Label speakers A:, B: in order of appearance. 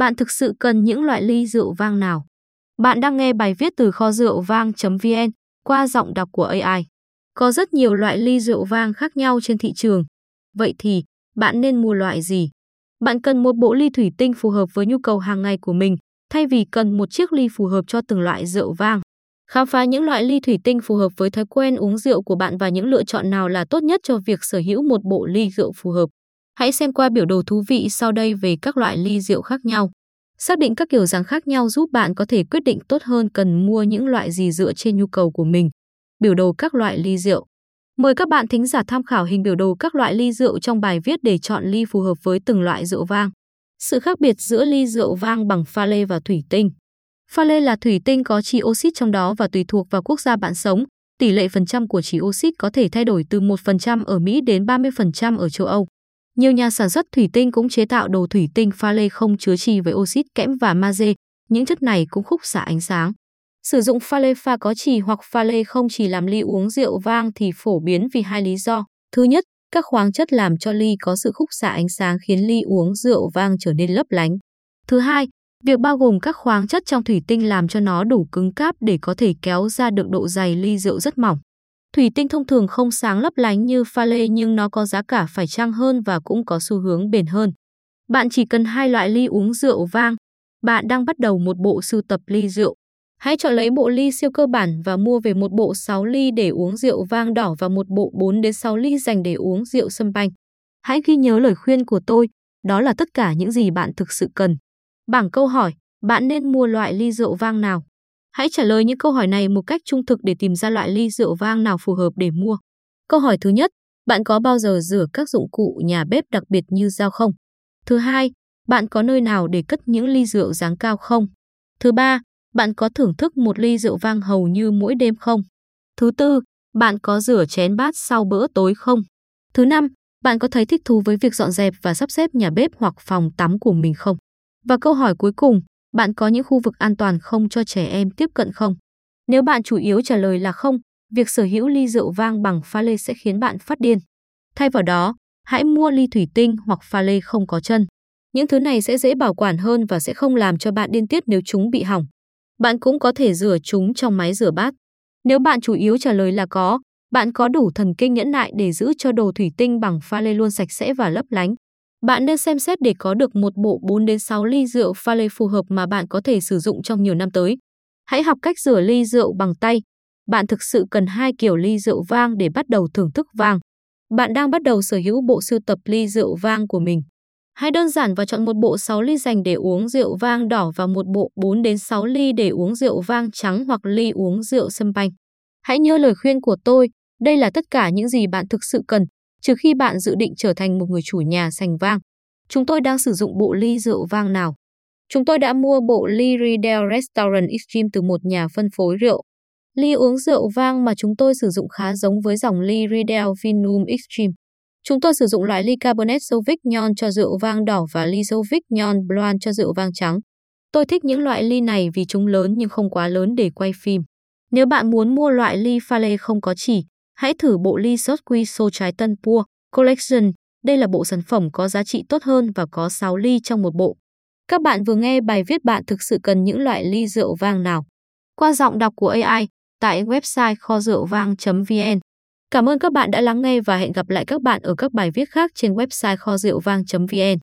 A: Bạn thực sự cần những loại ly rượu vang nào? Bạn đang nghe bài viết từ kho rượu vang.vn qua giọng đọc của AI. Có rất nhiều loại ly rượu vang khác nhau trên thị trường. Vậy thì, bạn nên mua loại gì? Bạn cần một bộ ly thủy tinh phù hợp với nhu cầu hàng ngày của mình, thay vì cần một chiếc ly phù hợp cho từng loại rượu vang. Khám phá những loại ly thủy tinh phù hợp với thói quen uống rượu của bạn và những lựa chọn nào là tốt nhất cho việc sở hữu một bộ ly rượu phù hợp. Hãy xem qua biểu đồ thú vị sau đây về các loại ly rượu khác nhau. Xác định các kiểu dáng khác nhau giúp bạn có thể quyết định tốt hơn cần mua những loại gì dựa trên nhu cầu của mình. Biểu đồ các loại ly rượu. Mời các bạn thính giả tham khảo hình biểu đồ các loại ly rượu trong bài viết để chọn ly phù hợp với từng loại rượu vang. Sự khác biệt giữa ly rượu vang bằng pha lê và thủy tinh. Pha lê là thủy tinh có chỉ oxit trong đó và tùy thuộc vào quốc gia bạn sống, tỷ lệ phần trăm của chỉ oxit có thể thay đổi từ 1% ở Mỹ đến 30% ở châu Âu. Nhiều nhà sản xuất thủy tinh cũng chế tạo đồ thủy tinh pha lê không chứa trì với oxit kẽm và magie, những chất này cũng khúc xạ ánh sáng. Sử dụng pha lê pha có trì hoặc pha lê không chỉ làm ly uống rượu vang thì phổ biến vì hai lý do. Thứ nhất, các khoáng chất làm cho ly có sự khúc xạ ánh sáng khiến ly uống rượu vang trở nên lấp lánh. Thứ hai, việc bao gồm các khoáng chất trong thủy tinh làm cho nó đủ cứng cáp để có thể kéo ra được độ dày ly rượu rất mỏng. Thủy tinh thông thường không sáng lấp lánh như pha lê nhưng nó có giá cả phải chăng hơn và cũng có xu hướng bền hơn. Bạn chỉ cần hai loại ly uống rượu vang. Bạn đang bắt đầu một bộ sưu tập ly rượu. Hãy chọn lấy bộ ly siêu cơ bản và mua về một bộ 6 ly để uống rượu vang đỏ và một bộ 4 đến 6 ly dành để uống rượu sâm banh. Hãy ghi nhớ lời khuyên của tôi, đó là tất cả những gì bạn thực sự cần. Bảng câu hỏi, bạn nên mua loại ly rượu vang nào? Hãy trả lời những câu hỏi này một cách trung thực để tìm ra loại ly rượu vang nào phù hợp để mua. Câu hỏi thứ nhất, bạn có bao giờ rửa các dụng cụ nhà bếp đặc biệt như dao không? Thứ hai, bạn có nơi nào để cất những ly rượu dáng cao không? Thứ ba, bạn có thưởng thức một ly rượu vang hầu như mỗi đêm không? Thứ tư, bạn có rửa chén bát sau bữa tối không? Thứ năm, bạn có thấy thích thú với việc dọn dẹp và sắp xếp nhà bếp hoặc phòng tắm của mình không? Và câu hỏi cuối cùng, bạn có những khu vực an toàn không cho trẻ em tiếp cận không? Nếu bạn chủ yếu trả lời là không, việc sở hữu ly rượu vang bằng pha lê sẽ khiến bạn phát điên. Thay vào đó, hãy mua ly thủy tinh hoặc pha lê không có chân. Những thứ này sẽ dễ bảo quản hơn và sẽ không làm cho bạn điên tiết nếu chúng bị hỏng. Bạn cũng có thể rửa chúng trong máy rửa bát. Nếu bạn chủ yếu trả lời là có, bạn có đủ thần kinh nhẫn nại để giữ cho đồ thủy tinh bằng pha lê luôn sạch sẽ và lấp lánh. Bạn nên xem xét để có được một bộ 4 đến 6 ly rượu pha lê phù hợp mà bạn có thể sử dụng trong nhiều năm tới. Hãy học cách rửa ly rượu bằng tay. Bạn thực sự cần hai kiểu ly rượu vang để bắt đầu thưởng thức vang. Bạn đang bắt đầu sở hữu bộ sưu tập ly rượu vang của mình. Hãy đơn giản và chọn một bộ 6 ly dành để uống rượu vang đỏ và một bộ 4 đến 6 ly để uống rượu vang trắng hoặc ly uống rượu sâm banh. Hãy nhớ lời khuyên của tôi, đây là tất cả những gì bạn thực sự cần, trừ khi bạn dự định trở thành một người chủ nhà sành vang. Chúng tôi đang sử dụng bộ ly rượu vang nào? Chúng tôi đã mua bộ ly Riedel Restaurant Extreme từ một nhà phân phối rượu. Ly uống rượu vang mà chúng tôi sử dụng khá giống với dòng ly Riedel Vinum Extreme. Chúng tôi sử dụng loại ly Cabernet Sauvignon cho rượu vang đỏ và ly Sauvignon Blanc cho rượu vang trắng. Tôi thích những loại ly này vì chúng lớn nhưng không quá lớn để quay phim. Nếu bạn muốn mua loại ly pha lê không có chỉ, hãy thử bộ ly sốt quy sô trái tân Pua Collection. Đây là bộ sản phẩm có giá trị tốt hơn và có 6 ly trong một bộ. Các bạn vừa nghe bài viết bạn thực sự cần những loại ly rượu vang nào. Qua giọng đọc của AI tại website kho rượu vang.vn. Cảm ơn các bạn đã lắng nghe và hẹn gặp lại các bạn ở các bài viết khác trên website kho rượu vang.vn.